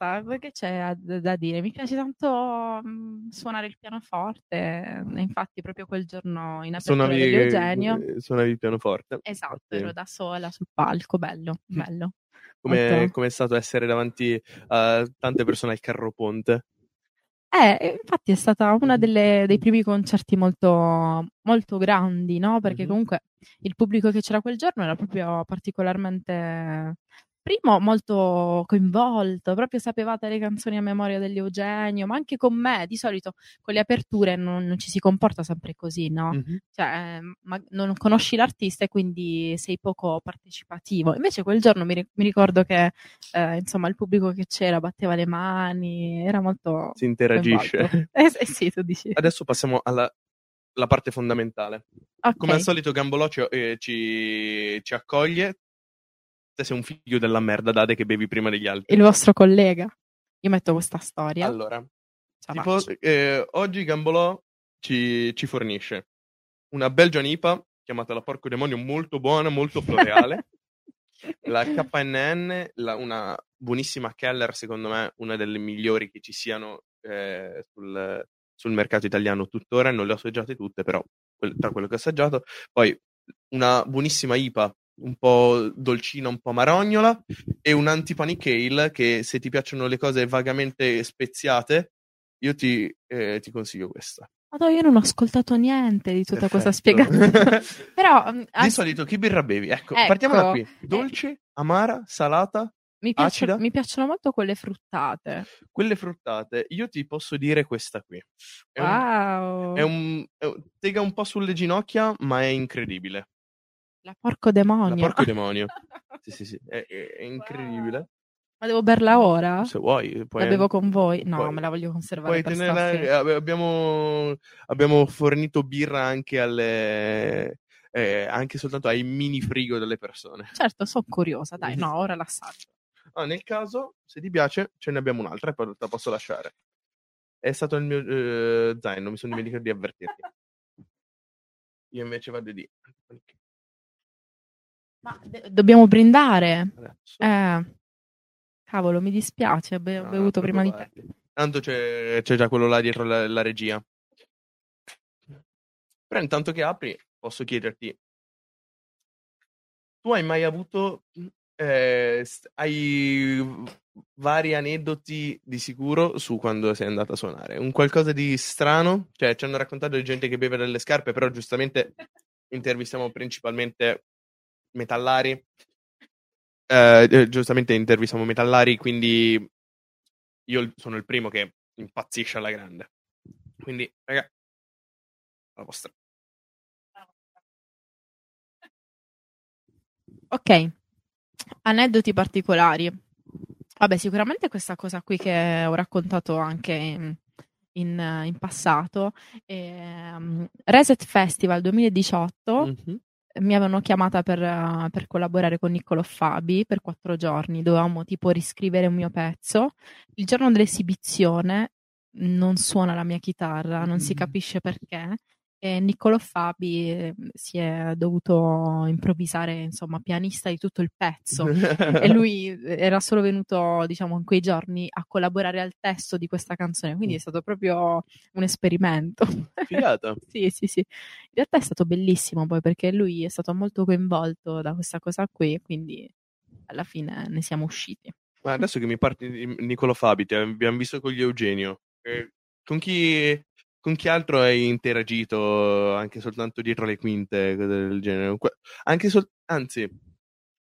basta, che c'è da dire? Mi piace tanto mh, suonare il pianoforte, infatti proprio quel giorno in apertura Suonavi, di Eugenio, eh, suonavi il pianoforte. esatto, ero da sola sul palco, bello, bello. come, è stato essere davanti a tante persone al carro ponte? Eh, infatti è stata Mhm. delle, dei primi concerti molto, molto grandi, no? Perché Mhm. comunque il pubblico che c'era quel giorno era proprio particolarmente, primo, molto coinvolto, proprio sapevate le canzoni a memoria degli Eugenio, ma anche con me, di solito con le aperture non, non ci si comporta sempre così, no? Mhm. Cioè, eh, ma non conosci l'artista e quindi sei poco partecipativo. Invece quel giorno mi, mi ricordo che, eh, insomma, il pubblico che c'era batteva le mani, era molto Si interagisce. Eh, eh sì, tu dici. Adesso passiamo alla la parte fondamentale. Ok. Come al solito Gambolò ci, eh, ci, ci accoglie. Te sei un figlio della merda, Dade, che bevi prima degli altri. Il vostro collega. Io metto questa storia. Allora, tipo, eh, oggi Gambolò ci, ci fornisce una Belgian IPA chiamata la Porco Demonio, molto buona, molto floreale. la KNN, la- una buonissima Keller, secondo me, una delle migliori che ci siano eh, sul, sul mercato italiano tuttora. Non le ho assaggiate tutte, però quel- tra quello che ho assaggiato. Poi una buonissima IPA, un po' dolcina, un po' marognola, e un antipanic ale che se ti piacciono le cose vagamente speziate, io ti, eh, ti consiglio questa. Madonna, io non ho ascoltato niente di tutta questa Perfetto. spiegazione. Però mm, Di ass- solito che birra bevi? Ecco, Ecco, partiamo da qui. eh. Dolce, amara, salata, mi, piacciono, acida? mi piacciono molto quelle fruttate. quelle fruttate. Io ti posso dire questa qui. È un, wow. è un- è un- tega un po' sulle ginocchia, ma è incredibile. La porco demonio. La porco demonio. Sì, sì, sì, è, è- incredibile. Ma devo berla ora? Se vuoi, puoi La bevo con voi? No, puoi- me la voglio conservare tenerla, abbiamo, abbiamo fornito birra anche alle eh, anche soltanto ai mini frigo delle persone. Certo, sono curiosa. Dai, no, ora l'assaggio. Ah, nel caso, se ti piace, ce ne abbiamo un'altra e poi te la posso lasciare. È stato il mio eh, zaino, mi sono dimenticato di avvertirti. Io invece vado di Ma de- dobbiamo brindare. Eh, cavolo, mi dispiace. Ho be- ho No, bevuto prima di te. Tanto c'è, c'è già quello là dietro la, la regia. Però intanto che apri, posso chiederti: tu hai mai avuto. eh, hai vari aneddoti di sicuro su quando sei andata a suonare? Un qualcosa di strano? Cioè, ci hanno raccontato di gente che beve delle scarpe, però giustamente intervistiamo principalmente metallari. Eh, eh, giustamente intervistiamo metallari, quindi io sono il primo che impazzisce alla grande. Quindi, raga, la vostra. Ok, aneddoti particolari. Vabbè, sicuramente questa cosa qui che ho raccontato anche in, in- in passato. ehm, Reset Festival 2018 Mhm. Mi avevano chiamata per, eh, per collaborare con Niccolò Fabi per quattro giorni. Dovevamo tipo riscrivere un mio pezzo. Il giorno dell'esibizione non suona la mia chitarra, non si Mm. capisce perché. E Niccolò Fabi eh, si è dovuto improvvisare, insomma, pianista di tutto il pezzo. E lui era solo venuto, diciamo, in quei giorni a collaborare al testo di questa canzone, quindi è stato proprio un esperimento. Figata. Sì, sì, sì. In realtà è stato bellissimo poi perché lui è stato molto coinvolto da questa cosa qui, quindi alla fine ne siamo usciti. Ma adesso che mi parti di Nicolo Fabi, ti abbiamo visto con gli Eugenio. Eh, con chi, con chi altro hai interagito anche soltanto dietro le quinte, cose del genere? Anche sol- anzi,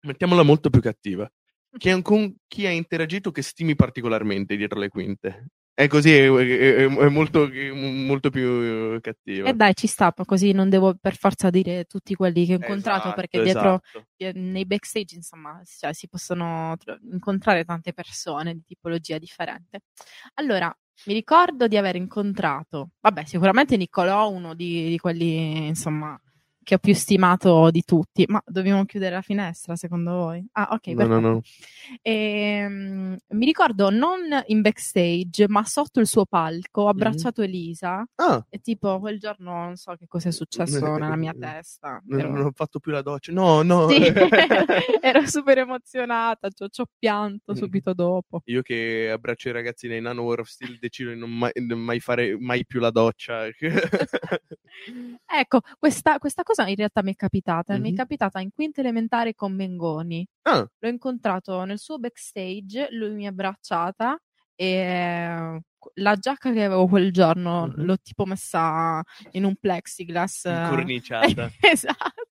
mettiamola molto più cattiva. Chi, con chi hai interagito che stimi particolarmente dietro le quinte? È così, è, è- è molto, è molto più cattiva. E dai, ci sta, così non devo per forza dire tutti quelli che ho incontrato Esatto, perché dietro esatto. eh, nei backstage, insomma, cioè, si possono incontrare tante persone di tipologia differente. Allora, mi ricordo di aver incontrato, vabbè, sicuramente Niccolò, uno di, di quelli, insomma, che ho più stimato di tutti. Ma dobbiamo chiudere la finestra, secondo voi? Ah, ok, No, perfetto. no, no. Ehm, mi ricordo non in backstage, ma sotto il suo palco, ho abbracciato Elisa Ah, e tipo quel giorno non so che cosa è successo nella mia testa. non, ero- non ho fatto più la doccia. No, no. Sì, ero super emozionata, ci ho, ci ho pianto Mm. subito dopo. Io che abbraccio i ragazzi nei Nano War of Steel decido di non mai, mai fare mai più la doccia. Ecco, questa, questa cosa in realtà mi è capitata. Mi è capitata in quinta elementare con Mengoni. ah, L'ho incontrato nel suo backstage, lui mi ha abbracciata e la giacca che avevo quel giorno Mhm. l'ho tipo messa in un plexiglass. incorniciata. esatto.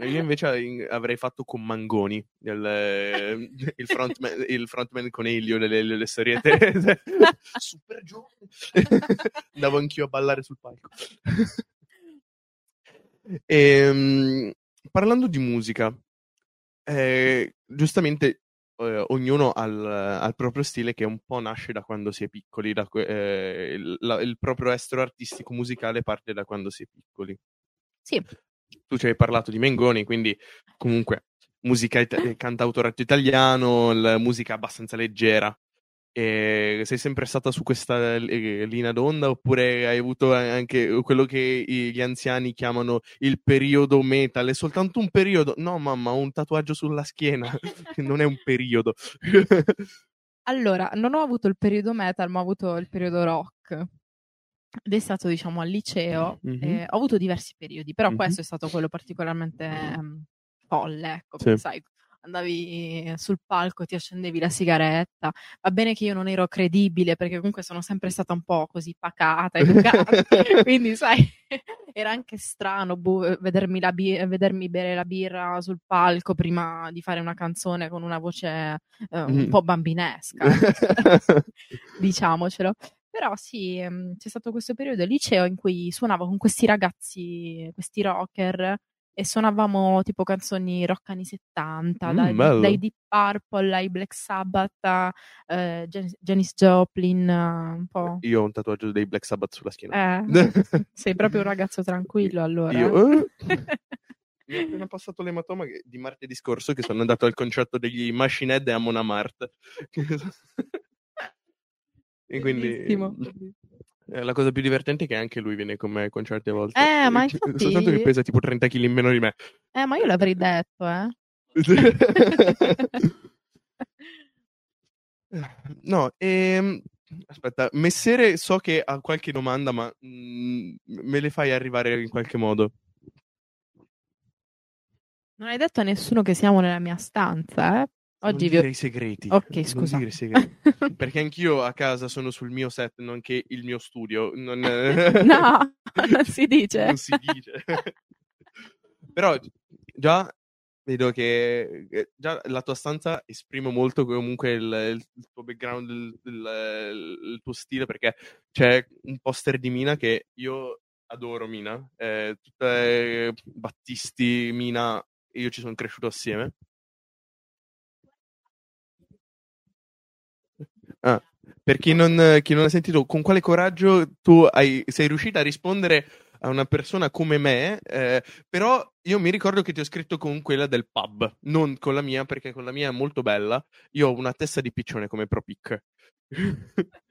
Io invece in- avrei fatto con Mangoni, il, il frontman, il frontman con Elio delle, delle storiette. Super giovane. Andavo anch'io a ballare sul palco. Ehm, parlando di musica, eh, giustamente eh, ognuno ha il, proprio stile che un po' nasce da quando si è piccoli, da que- eh, il, la- il proprio estro artistico musicale parte da quando si è piccoli. Sì. Tu ci hai parlato di Mengoni, quindi comunque musica ita- eh, cantautorato italiano, musica abbastanza leggera. E sei sempre stata su questa eh, linea d'onda oppure hai avuto anche quello che gli anziani chiamano il periodo metal? È soltanto un periodo? No, mamma, ho un tatuaggio sulla schiena, non è un periodo. Allora, non ho avuto il periodo metal, ma ho avuto il periodo rock. Ed è stato, diciamo, al liceo. Mhm. eh, ho avuto diversi periodi, però Mhm. questo è stato quello particolarmente ehm, folle, ecco, Sì. sai, andavi sul palco, ti accendevi la sigaretta. Va bene che io non ero credibile, perché comunque sono sempre stata un po' così pacata, educata, quindi, sai, era anche strano boh, vedermi, la bi- vedermi bere la birra sul palco prima di fare una canzone con una voce eh, un Mm. po' bambinesca diciamocelo. Però sì, ehm, c'è stato questo periodo al liceo in cui suonavo con questi ragazzi, questi rocker, e suonavamo tipo canzoni rock anni 70, Mm, dai, dai Deep Purple ai Black Sabbath, a eh, Janis, Janis Joplin, eh, un po'. Io ho un tatuaggio dei Black Sabbath sulla schiena. Eh, sei proprio un ragazzo tranquillo allora. Io, eh, mi è appena passato l'ematoma di martedì scorso che sono andato al concerto degli Machine Head e a Monamart. e quindi Bellissimo. Eh, la cosa più divertente è che anche lui viene con me ai concerti a volte. Eh, ma Che- infatti- Soltanto che pesa tipo 30 kg in meno di me. Eh, ma io l'avrei detto, eh. no, ehm, aspetta, Messere so che ha qualche domanda, ma mm, me le fai arrivare in qualche modo. Non hai detto a nessuno che siamo nella mia stanza, eh? Non Oggi vi dire ho... i segreti. Ok, Non scusa. segreti. Perché anch'io a casa sono sul mio set, nonché il mio studio. Non, No, non si dice. non si dice. Però già vedo che eh, già la tua stanza esprime molto comunque il, il tuo background, il, il- il tuo stile, perché c'è un poster di Mina che io adoro Mina. Eh, tutte Battisti, Mina, io ci sono cresciuto assieme. Ah, per chi non, chi non ha sentito, con quale coraggio tu hai, sei riuscita a rispondere a una persona come me, eh, però io mi ricordo che ti ho scritto con quella del pub, non con la mia, perché con la mia è molto bella. Io ho una testa di piccione come Pro Pic.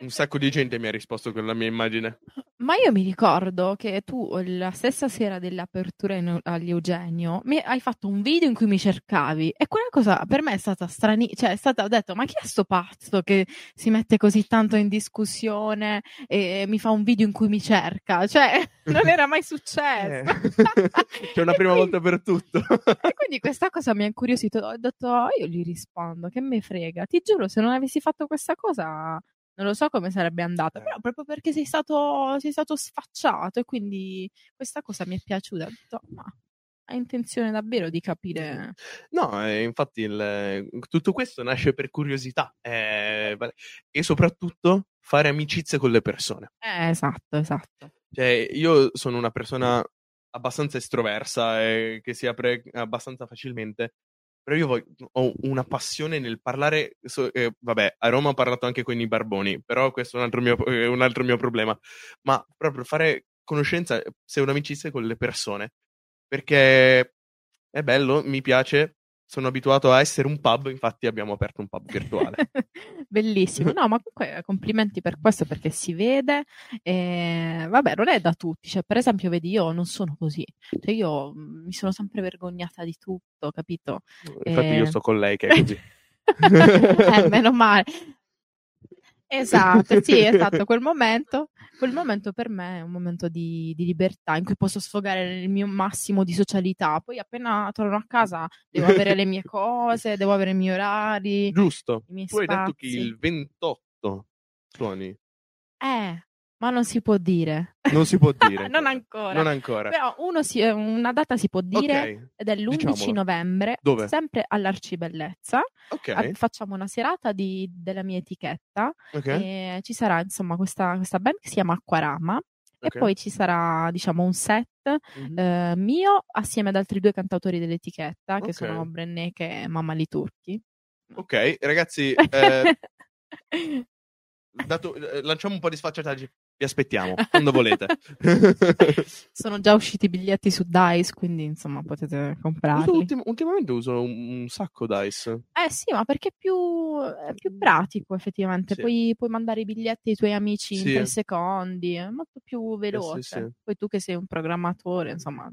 Un sacco di gente mi ha risposto con la mia immagine. Ma io mi ricordo che tu la stessa sera dell'apertura in- agli Eugenio mi hai fatto un video in cui mi cercavi e quella cosa per me è stata strani, cioè è stata ho detto ma chi è sto pazzo che si mette così tanto in discussione e mi fa un video in cui mi cerca? Cioè non era mai successo. Eh, C'è una prima volta per tutto. E quindi questa cosa mi ha incuriosito. Ho detto, "Oh, io gli rispondo, che me frega. Ti giuro, se non avessi fatto questa cosa, non lo so come sarebbe andata. Eh. Però proprio perché sei stato, sei stato sfacciato e quindi questa cosa mi è piaciuta. Ho detto, ma hai intenzione davvero di capire? No, eh, infatti il- tutto questo nasce per curiosità eh, e soprattutto fare amicizie con le persone. Eh, esatto, esatto. Cioè, io sono una persona abbastanza estroversa e che si apre abbastanza facilmente, però io voglio- ho una passione nel parlare. so- eh, vabbè, a Roma ho parlato anche con i barboni, però questo è un altro mio, eh, un altro mio problema. Ma proprio fare conoscenza, pseudo-amicizie con le persone. Perché è bello, mi piace, sono abituato a essere un pub, infatti abbiamo aperto un pub virtuale. Bellissimo, no, ma comunque complimenti per questo perché si vede, e, vabbè, non è da tutti, cioè, per esempio, vedi, io non sono così, cioè, io mm, mi sono sempre vergognata di tutto, capito? Infatti, E... io sto con lei che è così. eh, meno male. Esatto, sì, esatto, quel momento, quel momento per me è un momento di, di, libertà in cui posso sfogare il mio massimo di socialità. Poi appena torno a casa devo avere le mie cose, devo avere i miei orari. Giusto. I miei tu hai spazi. detto che il 28 suoni. Eh, ma non si può dire. Non si può dire. non ancora. Non ancora. Però uno si, una data si può dire Ok, ed è l'11 diciamolo. novembre, Dove? sempre all'Arcibellezza. ok, Ah, Facciamo una serata di- della mia etichetta ok. e ci sarà insomma questa, questa band che si chiama Acquarama e poi ci sarà diciamo un set Mhm. eh, mio assieme ad altri due cantautori dell'etichetta che sono Brenneke e Mamma Liturchi. Ok, ragazzi, eh, dato- eh, lanciamo un po' di sfacciataggine. Vi aspettiamo quando volete. Sono già usciti i biglietti su Dice, quindi insomma potete comprarli. ultim- ultimamente uso un, un sacco Dice. Eh sì, ma perché è più, è più pratico effettivamente. Sì. Puoi, puoi mandare i biglietti ai tuoi amici in Sì. tre secondi, è molto più veloce. sì. Poi tu che sei un programmatore, insomma,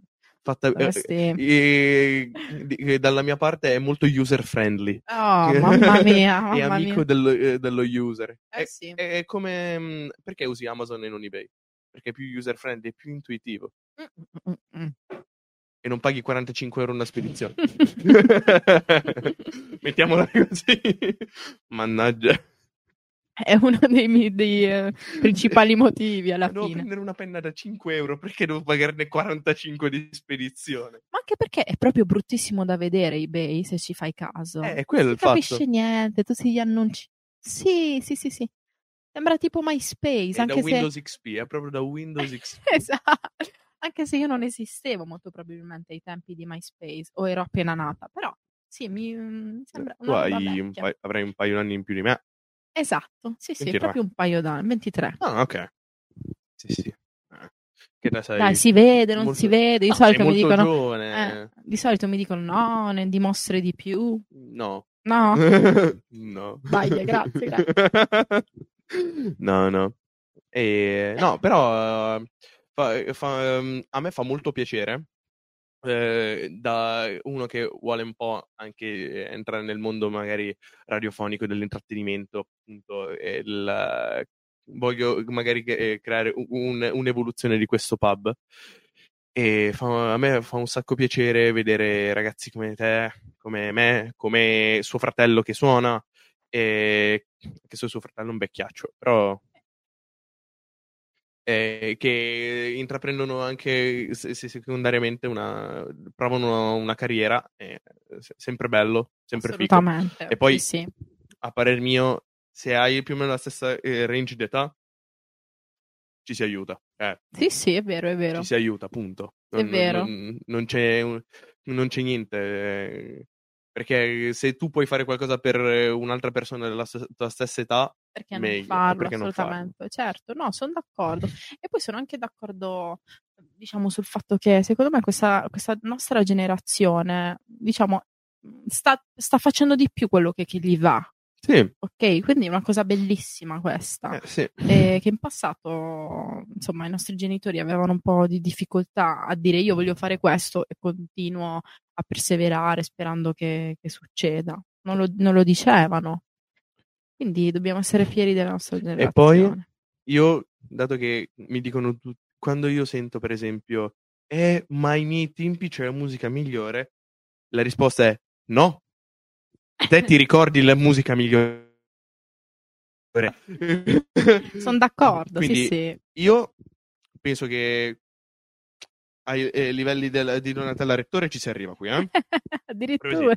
Fatta, eh, e- che dalla mia parte è molto user friendly. Oh, mamma mia, è mamma amico mia. dello, eh, dello user. Eh è, sì. è come. mh, Perché usi Amazon e non eBay? Perché è più user friendly, è più intuitivo. Mm, mm, mm. E non paghi 45 euro una spedizione. Mettiamola così. Mannaggia. È uno dei, miei- dei, eh, principali motivi alla Devo fine. prendere una penna da 5 euro perché devo pagarne 45 di spedizione. Ma anche perché è proprio bruttissimo da vedere eBay, se ci fai caso. Eh, è quello non il si capisce fatto. niente, tutti gli annunci. Sì, sì, sì, sì. Sembra tipo MySpace, È da anche se... Windows XP, è proprio da Windows XP. Esatto. Anche se io non esistevo molto probabilmente ai tempi di MySpace o ero appena nata, però sì, mi, mi sembra Tu una roba hai un paio- avrai un paio di anni in più di me. Esatto, sì, sì, 23. proprio un paio d'anni, 23. Ah, ok. Sì, sì. Eh, Che sei... Dai, si vede, non molto- si vede, di No, solito mi dicono eh, di solito mi dicono no, ne dimostri di più. No. No. no. Sbaglia, grazie, no, no. E, no, però fa- fa- ehm, a me fa molto piacere eh, da uno che vuole un po' anche entrare nel mondo magari radiofonico dell'intrattenimento, appunto, il- voglio magari eh, creare un- un'evoluzione di questo pub. E fa- a me fa un sacco piacere vedere ragazzi come te, come me, come suo fratello che suona, e che suo fratello è un vecchiaccio, però eh, che intraprendono anche se- se secondariamente una provano una carriera, è se- sempre bello, sempre figo. E poi- sì, sì. A parer mio, se hai più o meno la stessa eh, range d'età, ci si aiuta. Eh, Sì, sì, è vero, è vero. ci si aiuta, punto. È vero. Non, non c'è, non c'è niente. Eh, Perché se tu puoi fare qualcosa per eh, un'altra persona della st- tua stessa età, Perché meglio, non farlo, perché non farlo? assolutamente. Certo, no, sono d'accordo. E poi sono anche d'accordo, diciamo, sul fatto che secondo me questa, questa nostra generazione, diciamo, sta, sta facendo di più quello che, che gli va. Sì, Ok, quindi è una cosa bellissima questa. eh, sì. E che in passato, insomma, i nostri genitori avevano un po' di difficoltà a dire io voglio fare questo e continuo a perseverare sperando che, che succeda. Non lo, non lo dicevano. Quindi dobbiamo essere fieri della nostra generazione. poi? Io, dato che mi dicono tutti, quando io sento per esempio, eh, ma ai miei tempi c'era musica migliore, la risposta è no. Te ti ricordi la musica migliore? Sono d'accordo, Quindi sì, sì. io penso che ai eh, livelli del- di Donatella Rettore ci si arriva qui, eh? Addirittura.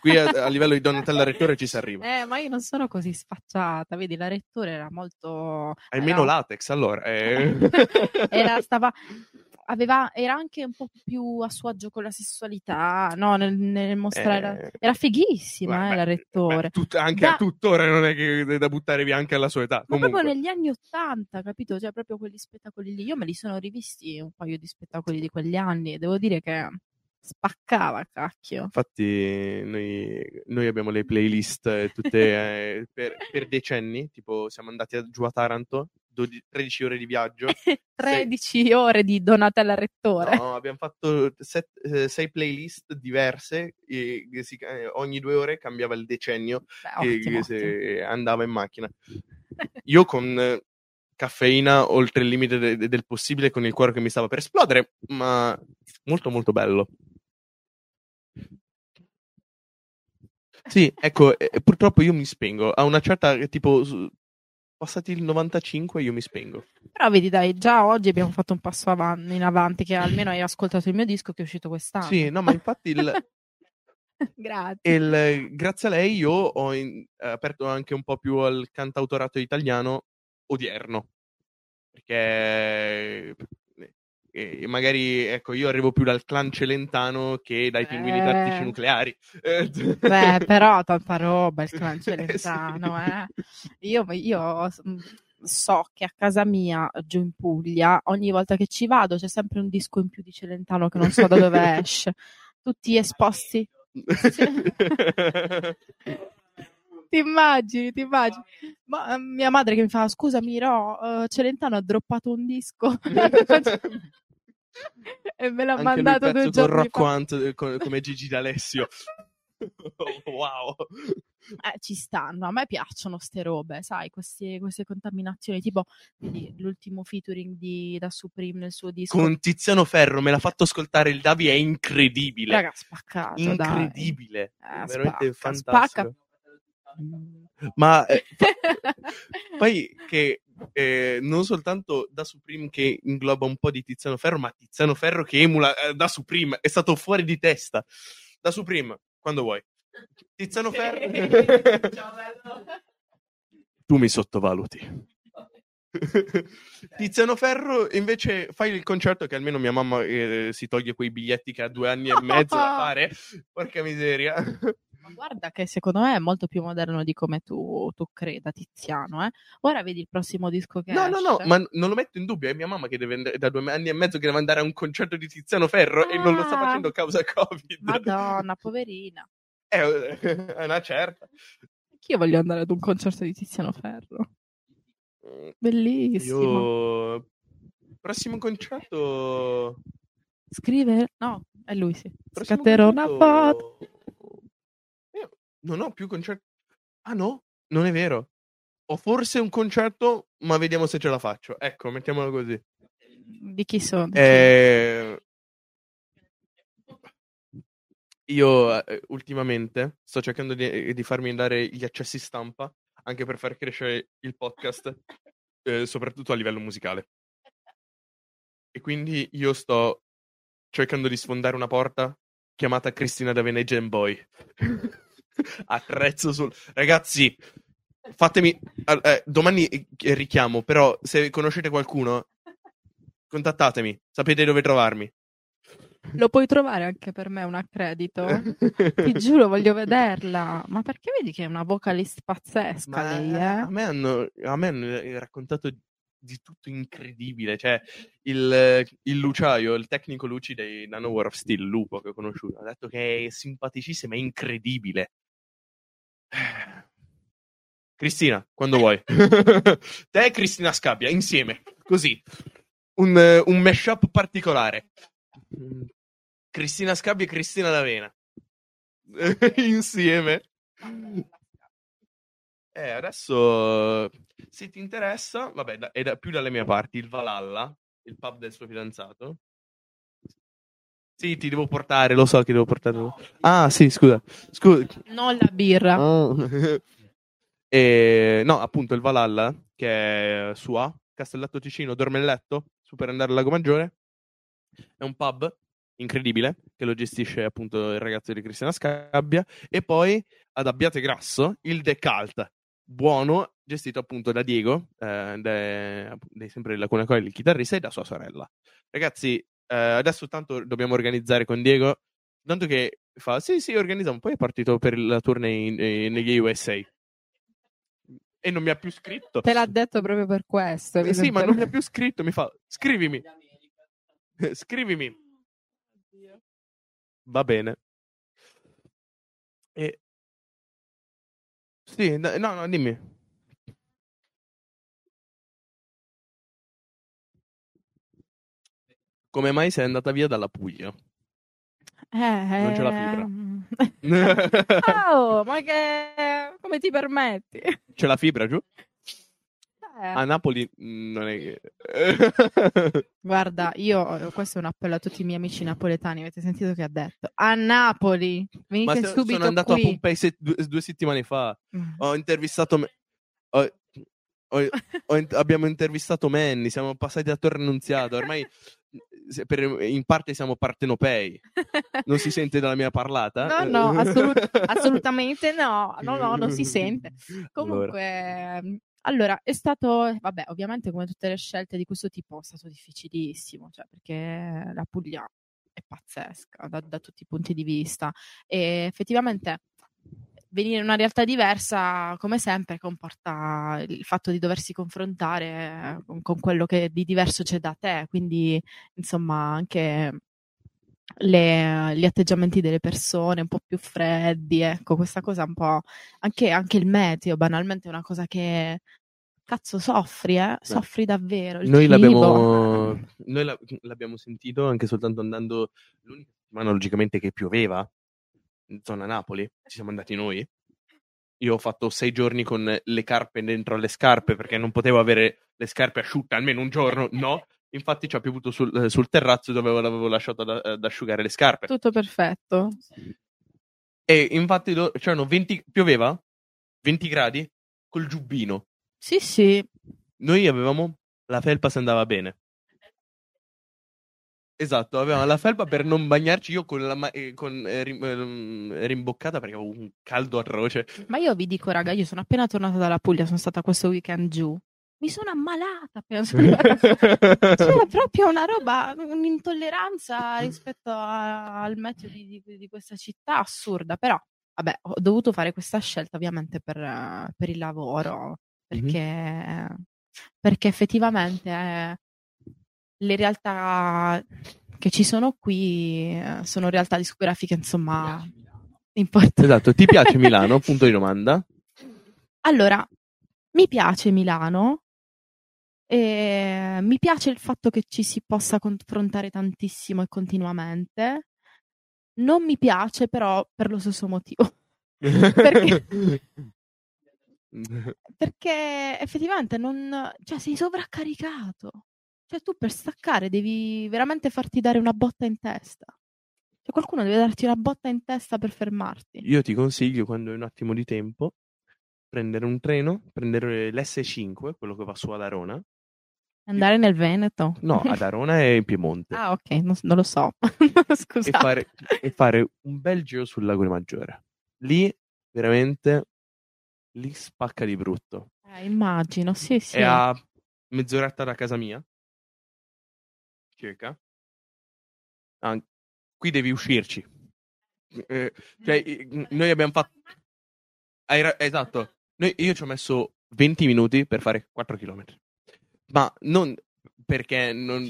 Qui a, a livello di Donatella Rettore ci si arriva. Eh, ma io non sono così sfacciata, vedi, la rettore era molto... Hai meno era- latex, allora. eh. era, stava, aveva, era anche un po' più a suo agio con la sessualità, no? Nel, nel mostrare. Eh, Era fighissima, beh, eh, la rettore. beh, tut- anche Da- a tuttora non è che è da buttare via anche alla sua età. Ma Comunque, proprio negli anni Ottanta, capito? Cioè, proprio quegli spettacoli lì. Io me li sono rivisti un paio di spettacoli di quegli anni e devo dire che spaccava, cacchio. infatti, noi, noi abbiamo le playlist eh, tutte eh, per, per decenni. Tipo, siamo andati a- giù a Taranto, 12 13 ore di viaggio. 13 ore di Donatella Rettore. No, abbiamo fatto set- eh, sei playlist diverse. e si- eh, ogni due ore cambiava il decennio Beh, che, ottimo, che se andava in macchina. Io con eh, caffeina oltre il limite de- de- del possibile, con il cuore che mi stava per esplodere, ma molto molto bello. Sì, ecco, eh, purtroppo io mi spengo. A una certa, tipo, passati il 95 io mi spengo. Però vedi, dai, già oggi abbiamo fatto un passo avanti, in avanti, che almeno hai ascoltato il mio disco che è uscito quest'anno. Sì, no, ma infatti il, Grazie. il- grazie a lei io ho in- aperto anche un po' più al cantautorato italiano odierno. Perché eh, magari, ecco, io arrivo più dal clan celentano che dai pinguini Eh. tattici nucleari. Eh, Beh, però tanta roba il clan Eh, celentano, eh. Io, io mm, so che a casa mia, giù in Puglia, ogni volta che ci vado c'è sempre un disco in più di Celentano che non so da dove esce. Tutti esposti. Ti immagini, ti immagini. Ma mia madre che mi fa, scusami, Ro, eh, Celentano ha droppato un disco. E me l'ha Anche mandato due pezzo con giorni Rocco fa. Hunt, eh, co- come Gigi D'Alessio. wow. Eh, ci stanno, a me piacciono ste robe, sai, queste, queste contaminazioni, tipo vedi, l'ultimo featuring di, da Supreme nel suo disco. Con Tiziano Ferro me l'ha fatto ascoltare il Davi, è incredibile. Raga, spaccato, incredibile. Eh, veramente spacca, fantastico. Ma eh, poi che eh, non soltanto da Supreme che ingloba un po' di Tiziano Ferro, ma Tiziano Ferro che emula eh, da Supreme è stato fuori di testa. Da Supreme, quando vuoi. Tiziano Ferro. tu mi sottovaluti. Tiziano Ferro invece fai il concerto che almeno mia mamma eh, si toglie quei biglietti che ha due anni e mezzo da fare. Porca miseria. Ma guarda che secondo me è molto più moderno di come tu, tu creda, Tiziano. Eh? Ora vedi il prossimo disco che No, no, no, esce. ma non lo metto in dubbio. È mia mamma che deve andare, da due anni e mezzo che deve andare a un concerto di Tiziano Ferro e non lo sta Ah. facendo a causa Covid. Madonna, poverina. È, è una certa. Anch'io voglio andare ad un concerto di Tiziano Ferro. Bellissimo. Io. Prossimo concerto. Scrive? No, è lui sì. prossimo Scatterò una foto. Non ho più concerti. Ah no? Non è vero. Ho forse un concerto, ma vediamo se ce la faccio. Ecco, mettiamolo così. Di chi sono? Eh, Io eh, ultimamente sto cercando di, di farmi dare gli accessi stampa anche per far crescere il podcast, eh, soprattutto a livello musicale. E quindi io sto cercando di sfondare una porta chiamata Cristina da Venetian Boy. Attrezzo sul. Ragazzi, fatemi. eh, domani eh, richiamo, però se conoscete qualcuno, contattatemi, sapete dove trovarmi. Lo puoi trovare anche per me un accredito? Ti giuro, voglio vederla. Ma perché vedi che è una vocalist pazzesca Ma lei, a eh? me hanno, a me hanno raccontato di tutto incredibile. Cioè, il, il Luciaio, il tecnico Luci dei Nano War of Steel, Lupo che ho conosciuto, ha detto che è simpaticissima, è incredibile. Cristina, quando vuoi. Te e Cristina Scabbia, insieme, così. Un, un mashup particolare. Cristina Scabbia e Cristina D'Avena. insieme. Eh, adesso se ti interessa, vabbè, da- è da- più dalle mie parti, il Valhalla, il pub del suo fidanzato. Sì, ti devo portare, lo so che devo portare. Ah, sì, scusa. Scusa. Non la birra. Ah. E, no, appunto, il Valhalla, che è su A, Castelletto Ticino, Dormelletto, su per andare al Lago Maggiore. È un pub incredibile che lo gestisce appunto il ragazzo di Cristina Scabbia. E poi ad Abbiate Grasso, il Decalt, buono, gestito appunto da Diego, eh, de- de- sempre della Cunha Coil, il chitarrista, e da sua sorella. Ragazzi, eh, adesso tanto dobbiamo organizzare con Diego. Tanto che fa, sì, sì, organizziamo. Poi è partito per la tournée in- eh, negli USA. E non mi ha più scritto. Te l'ha detto proprio per questo. Eh, sì, ma non mi ha più scritto. Mi fa, scrivimi. Scrivimi. Va bene. E... Sì, no, no, dimmi. Come mai sei andata via dalla Puglia? Eh, Non c'è la fibra. ehm. oh, ma che... Come ti permetti? C'è la fibra giù? Eh, A Napoli mm, non è che... Guarda, io, questo è un appello a tutti i miei amici napoletani. Avete sentito che ha detto? A Napoli, Ma venite se- subito sono andato qui. a Pompei se- due, due settimane fa. Mm. Ho intervistato... me- ho- ho- ho abbiamo intervistato Manny, siamo passati a Torre Annunziata. Ormai per- in parte siamo partenopei. Non si sente dalla mia parlata? No, no, assolut- assolutamente no. No, no, non si sente. Allora. Comunque, ehm, allora, è stato, vabbè, ovviamente come tutte le scelte di questo tipo è stato difficilissimo, cioè perché la Puglia è pazzesca da, da tutti i punti di vista e effettivamente venire in una realtà diversa, come sempre, comporta il fatto di doversi confrontare con, con quello che di diverso c'è da te, quindi insomma anche le- gli atteggiamenti delle persone un po' più freddi, ecco, questa cosa un po' anche, anche il meteo, banalmente è una cosa che cazzo soffri, eh? Soffri davvero. Noi l'abbiamo, noi la- l'abbiamo sentito anche soltanto andando l'unica settimana logicamente che pioveva zona Napoli, ci siamo andati noi. Io ho fatto sei giorni con le carpe dentro alle scarpe perché non potevo avere le scarpe asciutte almeno un giorno, no. Infatti ci ha piovuto sul, eh, sul terrazzo dove l'avevo lasciato ad, ad asciugare le scarpe. Tutto perfetto. E infatti c'erano 20, pioveva 20 gradi col giubbino. Sì, sì. Noi avevamo la felpa se andava bene. Esatto, avevamo la felpa per non bagnarci io con la ma- eh, con, eh, rim- ehm, rimboccata perché avevo un caldo atroce. Ma io vi dico, raga, io sono appena tornata dalla Puglia, sono stata questo weekend giù. Mi sono ammalata appena sono arrivata. C'era proprio una roba, un'intolleranza rispetto a- al meteo di, di- di questa città assurda. Però, vabbè, ho dovuto fare questa scelta ovviamente per, per il lavoro, perché, perché effettivamente eh, le realtà che ci sono qui eh, sono realtà discografiche, insomma, importanti. Esatto, ti piace Milano? Punto di domanda. Allora, mi piace Milano e mi piace il fatto che ci si possa confrontare tantissimo e continuamente. Non mi piace però per lo stesso motivo, Perché? perché effettivamente non, cioè sei sovraccaricato. Cioè tu per staccare devi veramente farti dare una botta in testa. Cioè qualcuno deve darti una botta in testa per fermarti. Io ti consiglio, quando hai un attimo di tempo, prendere un treno, prendere l'S5, quello che va su ad Arona. Andare nel Veneto. No, ad Arona è in Piemonte. Ah, ok, non, non lo so. e, Scusate. fare, e fare un bel giro sul lago di Maggiore. Lì, veramente, lì spacca di brutto. Eh, immagino, sì, sì. È a mezz'oretta da casa mia, circa. Ah, qui devi uscirci. Eh, cioè, i- noi abbiamo fatto... Esatto. Noi- io ci ho messo 20 minuti per fare 4 km. Ma non perché non...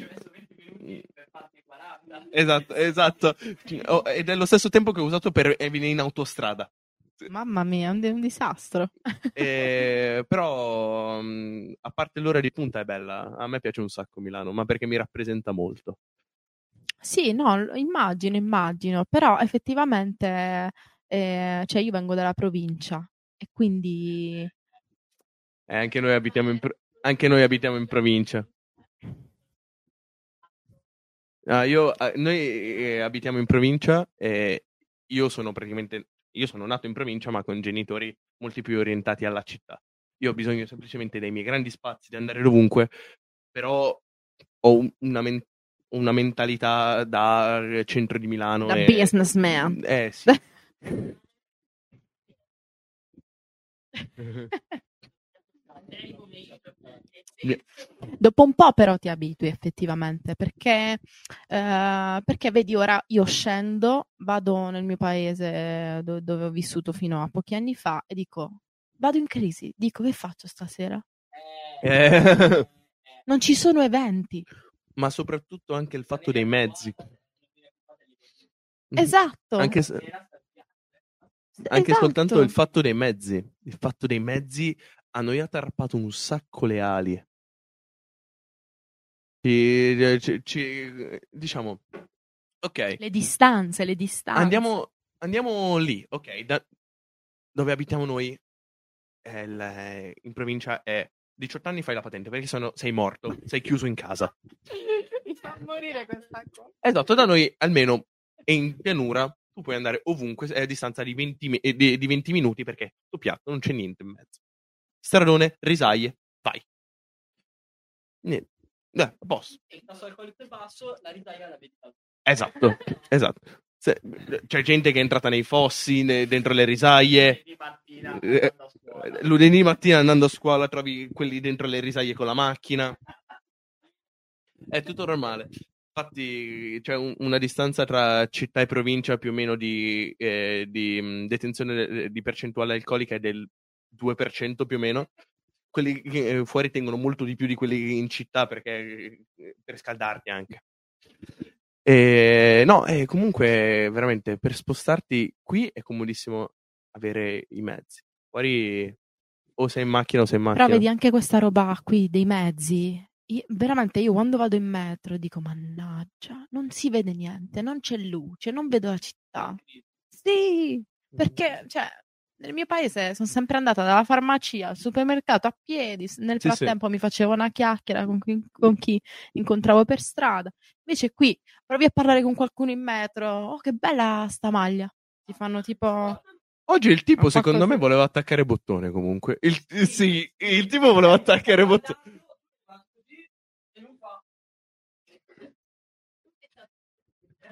Esatto, esatto. Oh, ed è lo stesso tempo che ho usato per venire in autostrada. Mamma mia, è un, un disastro. Eh, però, mh, a parte l'ora di punta è bella. A me piace un sacco Milano, ma perché mi rappresenta molto. Sì, no, immagino, immagino, però effettivamente, eh, cioè io vengo dalla provincia e quindi Eh, anche, noi abitiamo in pro- anche noi abitiamo in provincia. Ah, io, eh, noi eh, abitiamo in provincia e io sono praticamente, io sono nato in provincia ma con genitori molti più orientati alla città. Io ho bisogno semplicemente dei miei grandi spazi, di andare dovunque, però ho un- una, men- una mentalità da centro di Milano. da e- businessman. Eh sì. Dopo un po' però ti abitui effettivamente, perché, eh, perché vedi ora io scendo, vado nel mio paese do- dove ho vissuto fino a pochi anni fa e dico, vado in crisi, dico che faccio stasera? Eh, Non ci sono eventi. ma soprattutto anche il fatto dei mezzi. Esatto. Anche, se- anche Esatto. soltanto il fatto dei mezzi. Il fatto dei mezzi a noi ha tarpato un sacco le ali. Ci- ci- ci- diciamo, ok, Le distanze, le distanze. andiamo, andiamo lì, ok, da- dove abitiamo noi, il- in provincia è 18 anni fai la patente perché sennò sei morto, sei chiuso in casa. Mi fa morire questa cosa. Esatto, da noi almeno è in pianura, tu puoi andare ovunque, è a distanza di 20, mi- eh, di- di 20 minuti perché è tutto piatto, non c'è niente in mezzo. Stradone, risaie, vai. Niente. Eh, a posto. E il tasso alcolico è basso, la risaia la vedi Esatto, esatto. Se- c'è gente che è entrata nei fossi, ne- dentro le risaie. Mattina, Eh. Eh, Lunedì mattina andando a scuola trovi quelli dentro le risaie con la macchina. È tutto normale. Infatti c'è un- una distanza tra città e provincia più o meno di, eh, di, mh, detenzione de- di percentuale alcolica è del 2% più o meno. Quelli che eh, fuori tengono molto di più di quelli in città perché eh, per scaldarti anche. E, no, e comunque veramente per spostarti qui è comodissimo avere i mezzi. Fuori o sei in macchina o sei in macchina. Però vedi anche questa roba qui dei mezzi. Io- veramente io quando vado in metro dico mannaggia, non si vede niente, non c'è luce, non vedo la città. Sì, perché cioè, nel mio paese sono sempre andata dalla farmacia al supermercato a piedi, nel Sì, sì. frattempo mi facevo una chiacchiera con chi, con chi incontravo per strada. Invece qui provi a parlare con qualcuno in metro, oh che bella sta maglia. Ti fanno tipo Oggi il tipo, secondo me, così. voleva attaccare bottone comunque. Il, sì, il tipo voleva attaccare bottone.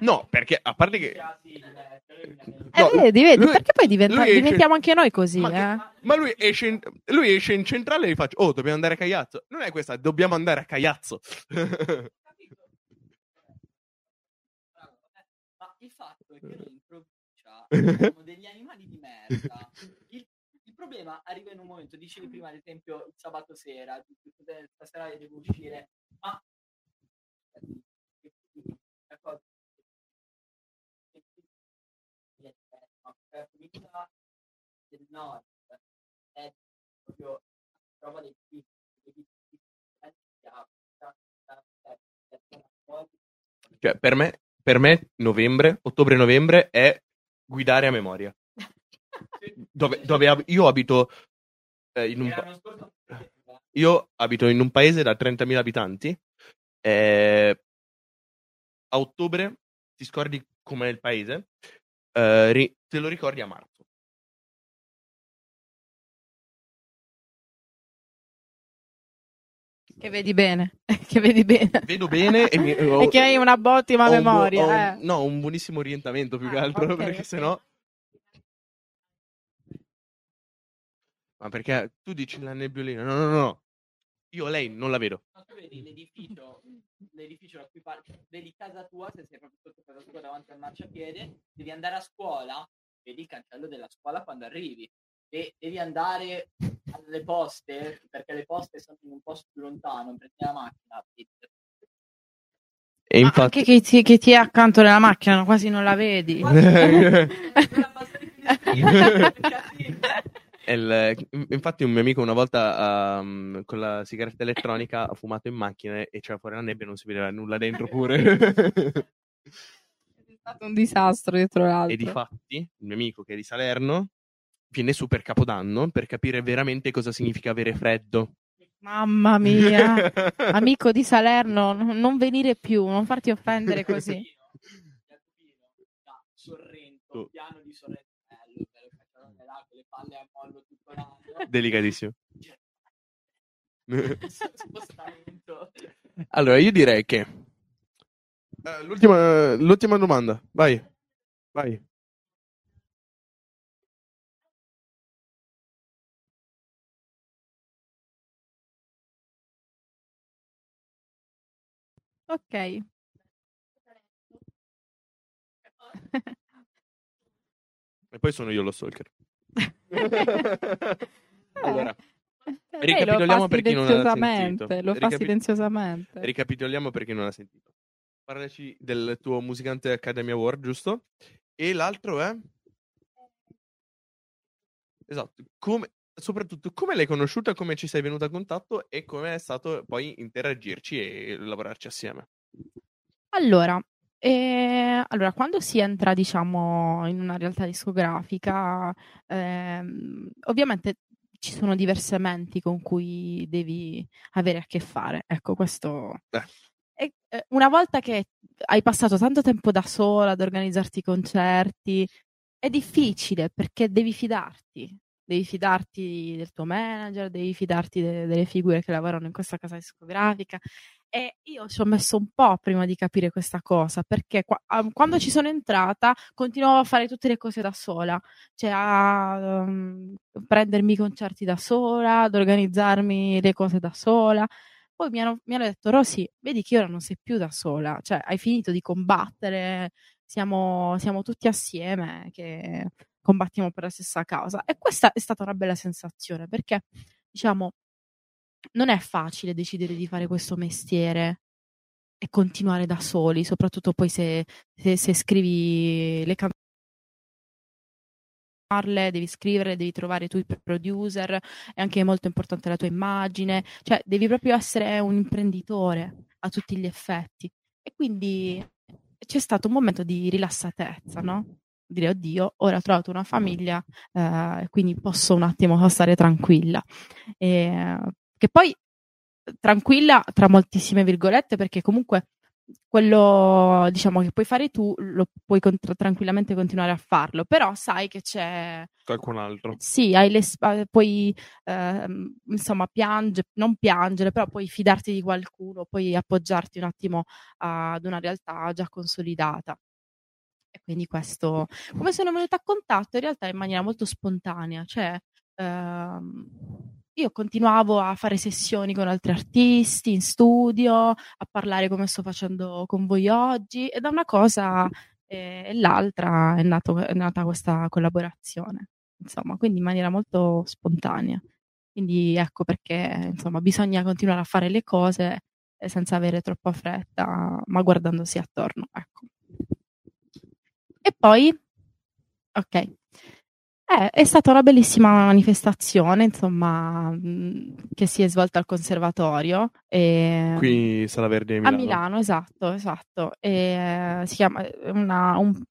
No, perché a parte che. Eh, No, vedi, vedi, lui- perché poi diventa- diventiamo anche noi così, Ma, eh? ma lui, esce in, lui esce in centrale e gli faccio: Oh, dobbiamo andare a Cagliazzo. Non è questa, dobbiamo andare a Cagliazzo. Ma il fatto è che noi in provincia siamo degli animali di merda. Il, il problema arriva in un momento, dicevi prima ad esempio il sabato sera, dici, "Cos'è, stasera devo uscire, ma provincia del nord è proprio prova dei figli, cioè, per me, per me, novembre, ottobre-novembre è guidare a memoria. Dove, dove ab- io abito eh, in un pa- Io abito in un paese da 30.000 abitanti. eh, a ottobre ti scordi com'è il paese, eh, ri- te lo ricordi a marzo. Che vedi bene, che vedi bene. Vedo bene e, mi, E che hai una ottima ho un memoria, ho un- eh. no, un buonissimo orientamento più che Ah, altro, ok, perché ok. sennò... Ma perché tu dici la nebbiolina? No, no, no. Io lei non la vedo. Ma tu vedi l'edificio, l'edificio da cui parli, vedi casa tua, se sei proprio sotto casa tua davanti al marciapiede, devi andare a scuola, vedi il cancello della scuola quando arrivi. E devi andare alle poste, perché le poste sono in un posto più lontano, prendi la macchina. vedi. E Ma infatti... anche che ti, che ti è accanto nella macchina, quasi non la vedi. Il- infatti un mio amico una volta um, con la sigaretta elettronica ha fumato in macchina e c'era fuori la nebbia e non si vedeva nulla dentro pure. È stato un disastro dietro l'altro. e di fatti il mio amico che è di Salerno viene su per Capodanno per capire veramente cosa significa avere freddo. Mamma mia. Amico di Salerno, non venire più, non farti offendere così. Sorrento, piano di Sorrento, palle a mollo tutto l'anno. Delicatissimo. allora, io direi che... Eh, l'ultima, l'ultima domanda, vai, vai. Ok. e poi sono io lo stalker. allora, Eh, ricapitoliamo lo fa per chi non l'ha silenziosamente, sentito. Lo fa Ricapi- silenziosamente. ricapitoliamo per chi non l'ha sentito. Parlaci del tuo Musicante Academy Award, giusto? E l'altro è... Esatto, come... soprattutto come l'hai conosciuta, come ci sei venuta a contatto e come è stato poi interagirci e lavorarci assieme. Allora, eh, allora, quando si entra, diciamo, in una realtà discografica, ehm, ovviamente ci sono diverse menti con cui devi avere a che fare. Ecco, questo. E, eh, una volta che hai passato tanto tempo da sola ad organizzarti i concerti, è difficile perché devi fidarti. Devi fidarti del tuo manager, devi fidarti de- delle figure che lavorano in questa casa discografica. E io ci ho messo un po' prima di capire questa cosa, perché qua- quando ci sono entrata continuavo a fare tutte le cose da sola, cioè a um, prendermi i concerti da sola, ad organizzarmi le cose da sola. Poi mi hanno, mi hanno detto, Rosy, vedi che ora non sei più da sola, cioè hai finito di combattere, siamo, siamo tutti assieme che combattiamo per la stessa causa. E questa è stata una bella sensazione, perché diciamo non è facile decidere di fare questo mestiere e continuare da soli, soprattutto poi se, se, se scrivi le canzoni, devi scrivere, devi trovare i tuoi producer, è anche molto importante la tua immagine, cioè devi proprio essere un imprenditore a tutti gli effetti. E quindi c'è stato un momento di rilassatezza, no? Dire, oddio, ora ho trovato una famiglia, eh, quindi posso un attimo stare tranquilla. E, che poi tranquilla tra moltissime virgolette perché comunque quello diciamo che puoi fare tu lo puoi con- tranquillamente continuare a farlo però sai che c'è Qualcun altro. sì hai le spa- puoi ehm, insomma piangere non piangere però puoi fidarti di qualcuno puoi appoggiarti un attimo ad una realtà già consolidata e quindi questo come sono venuta a contatto in realtà in maniera molto spontanea cioè ehm, io continuavo a fare sessioni con altri artisti in studio, a parlare come sto facendo con voi oggi e da una cosa eh, e l'altra è, nato- è nata questa collaborazione, insomma, quindi in maniera molto spontanea. Quindi ecco perché, insomma, bisogna continuare a fare le cose eh, senza avere troppa fretta, ma guardandosi attorno, ecco. E poi, ok, eh, è stata una bellissima manifestazione, insomma, che si è svolta al conservatorio. E... Qui Sala Verde A Milano. Milano, esatto, esatto. E, eh, si chiama è una, un-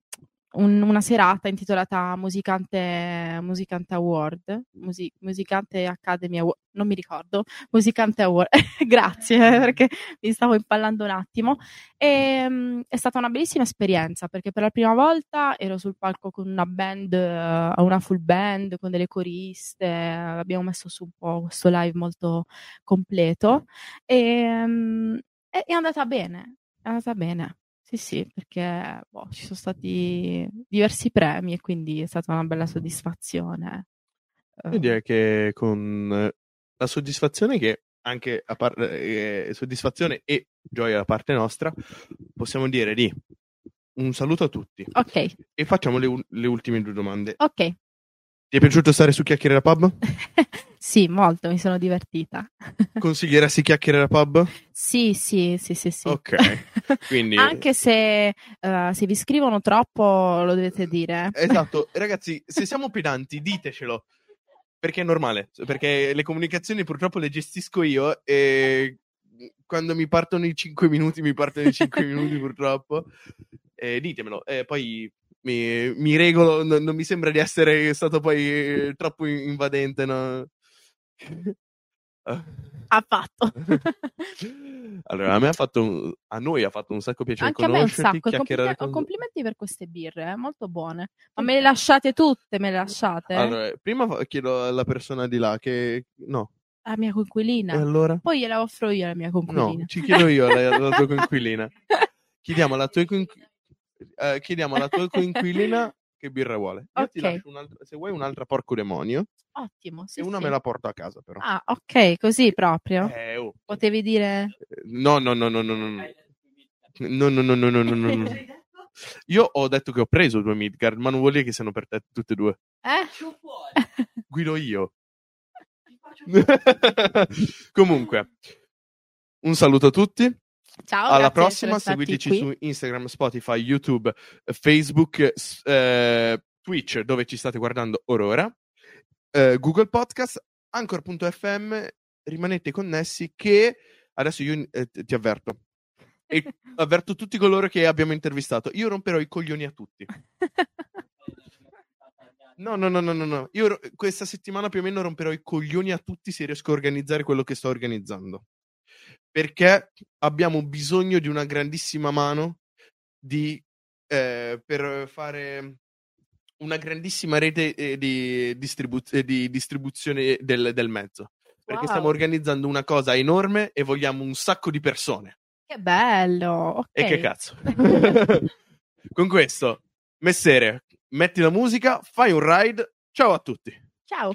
un- una serata intitolata Musicante, Musicante Award, Musi- Musicante Academy Award, non mi ricordo, Musicante Award, grazie eh, perché mi stavo impallando un attimo. E, mm, è stata una bellissima esperienza perché per la prima volta ero sul palco con una band, eh, una full band, con delle coriste, abbiamo messo su un po' questo live molto completo e, mm, è, è andata bene, è andata bene. Sì, sì, perché boh, ci sono stati diversi premi e quindi è stata una bella soddisfazione. Io direi che con eh, la soddisfazione che anche a par- eh, soddisfazione e gioia da parte nostra, possiamo dire di un saluto a tutti Ok, e facciamo le, u- le ultime due domande. ok. Ti è piaciuto stare su Chiacchiere da Pub? sì, molto, mi sono divertita. Consiglieresti Chiacchiere da Pub? sì, sì, sì, sì, sì. Ok, quindi... Anche se, eh, se vi scrivono troppo lo dovete dire. Esatto, ragazzi, se siamo pedanti, ditecelo. Perché è normale, perché le comunicazioni purtroppo le gestisco io e quando mi partono i 5 minuti, mi partono i 5 minuti purtroppo. Eh, ditemelo, e poi mi, mi regolo, non, non mi sembra di essere stato poi eh, troppo invadente, no? Ha fatto. allora, a me ha fatto un- a noi ha fatto un sacco piacere Anche a me un conoscerti, sacco. e chiacchierare complime- con- complimenti per queste birre, eh, molto buone. Ma me le lasciate tutte, me le lasciate? Allora, prima chiedo alla persona di là che no, La mia coinquilina. allora? Poi gliela offro io alla mia coinquilina. No, ci chiedo io alla, alla tua coinquilina. Chiediamo alla tua, coinqui- eh, chiediamo alla tua coinquilina che birra vuole. Io ti Ok. lascio un'altra, se vuoi un'altra porco demonio, Ottimo, sì, e una sì. me la porto a casa però. Ah, ok, così proprio. Eh, oh. Potevi dire... No, no, no, no, no, no, no. No, no, no, no, no, no, no? Io ho detto che ho preso due Midgard, ma non vuol dire che siano per te tutte e due. Eh? Guido io. Ti Comunque, un saluto a tutti. Ciao, Alla prossima, seguiteci qui. su Instagram, Spotify, YouTube, Facebook, eh, Twitch, dove ci state guardando orora, eh, Google Podcast, Anchor.fm. Rimanete connessi che adesso io eh, ti avverto. E avverto tutti coloro che abbiamo intervistato. Io romperò i coglioni a tutti. No, no, no, no, no, no. Io questa settimana più o meno romperò i coglioni a tutti se riesco a organizzare quello che sto organizzando. Perché abbiamo bisogno di una grandissima mano di, eh, per fare una grandissima rete eh, di, distribu- eh, di distribuzione del, del mezzo. Perché Wow. stiamo organizzando una cosa enorme e vogliamo un sacco di persone. Che bello. Ok. E che cazzo. Con questo, Messere, metti la musica, fai un ride. Ciao a tutti. Ciao.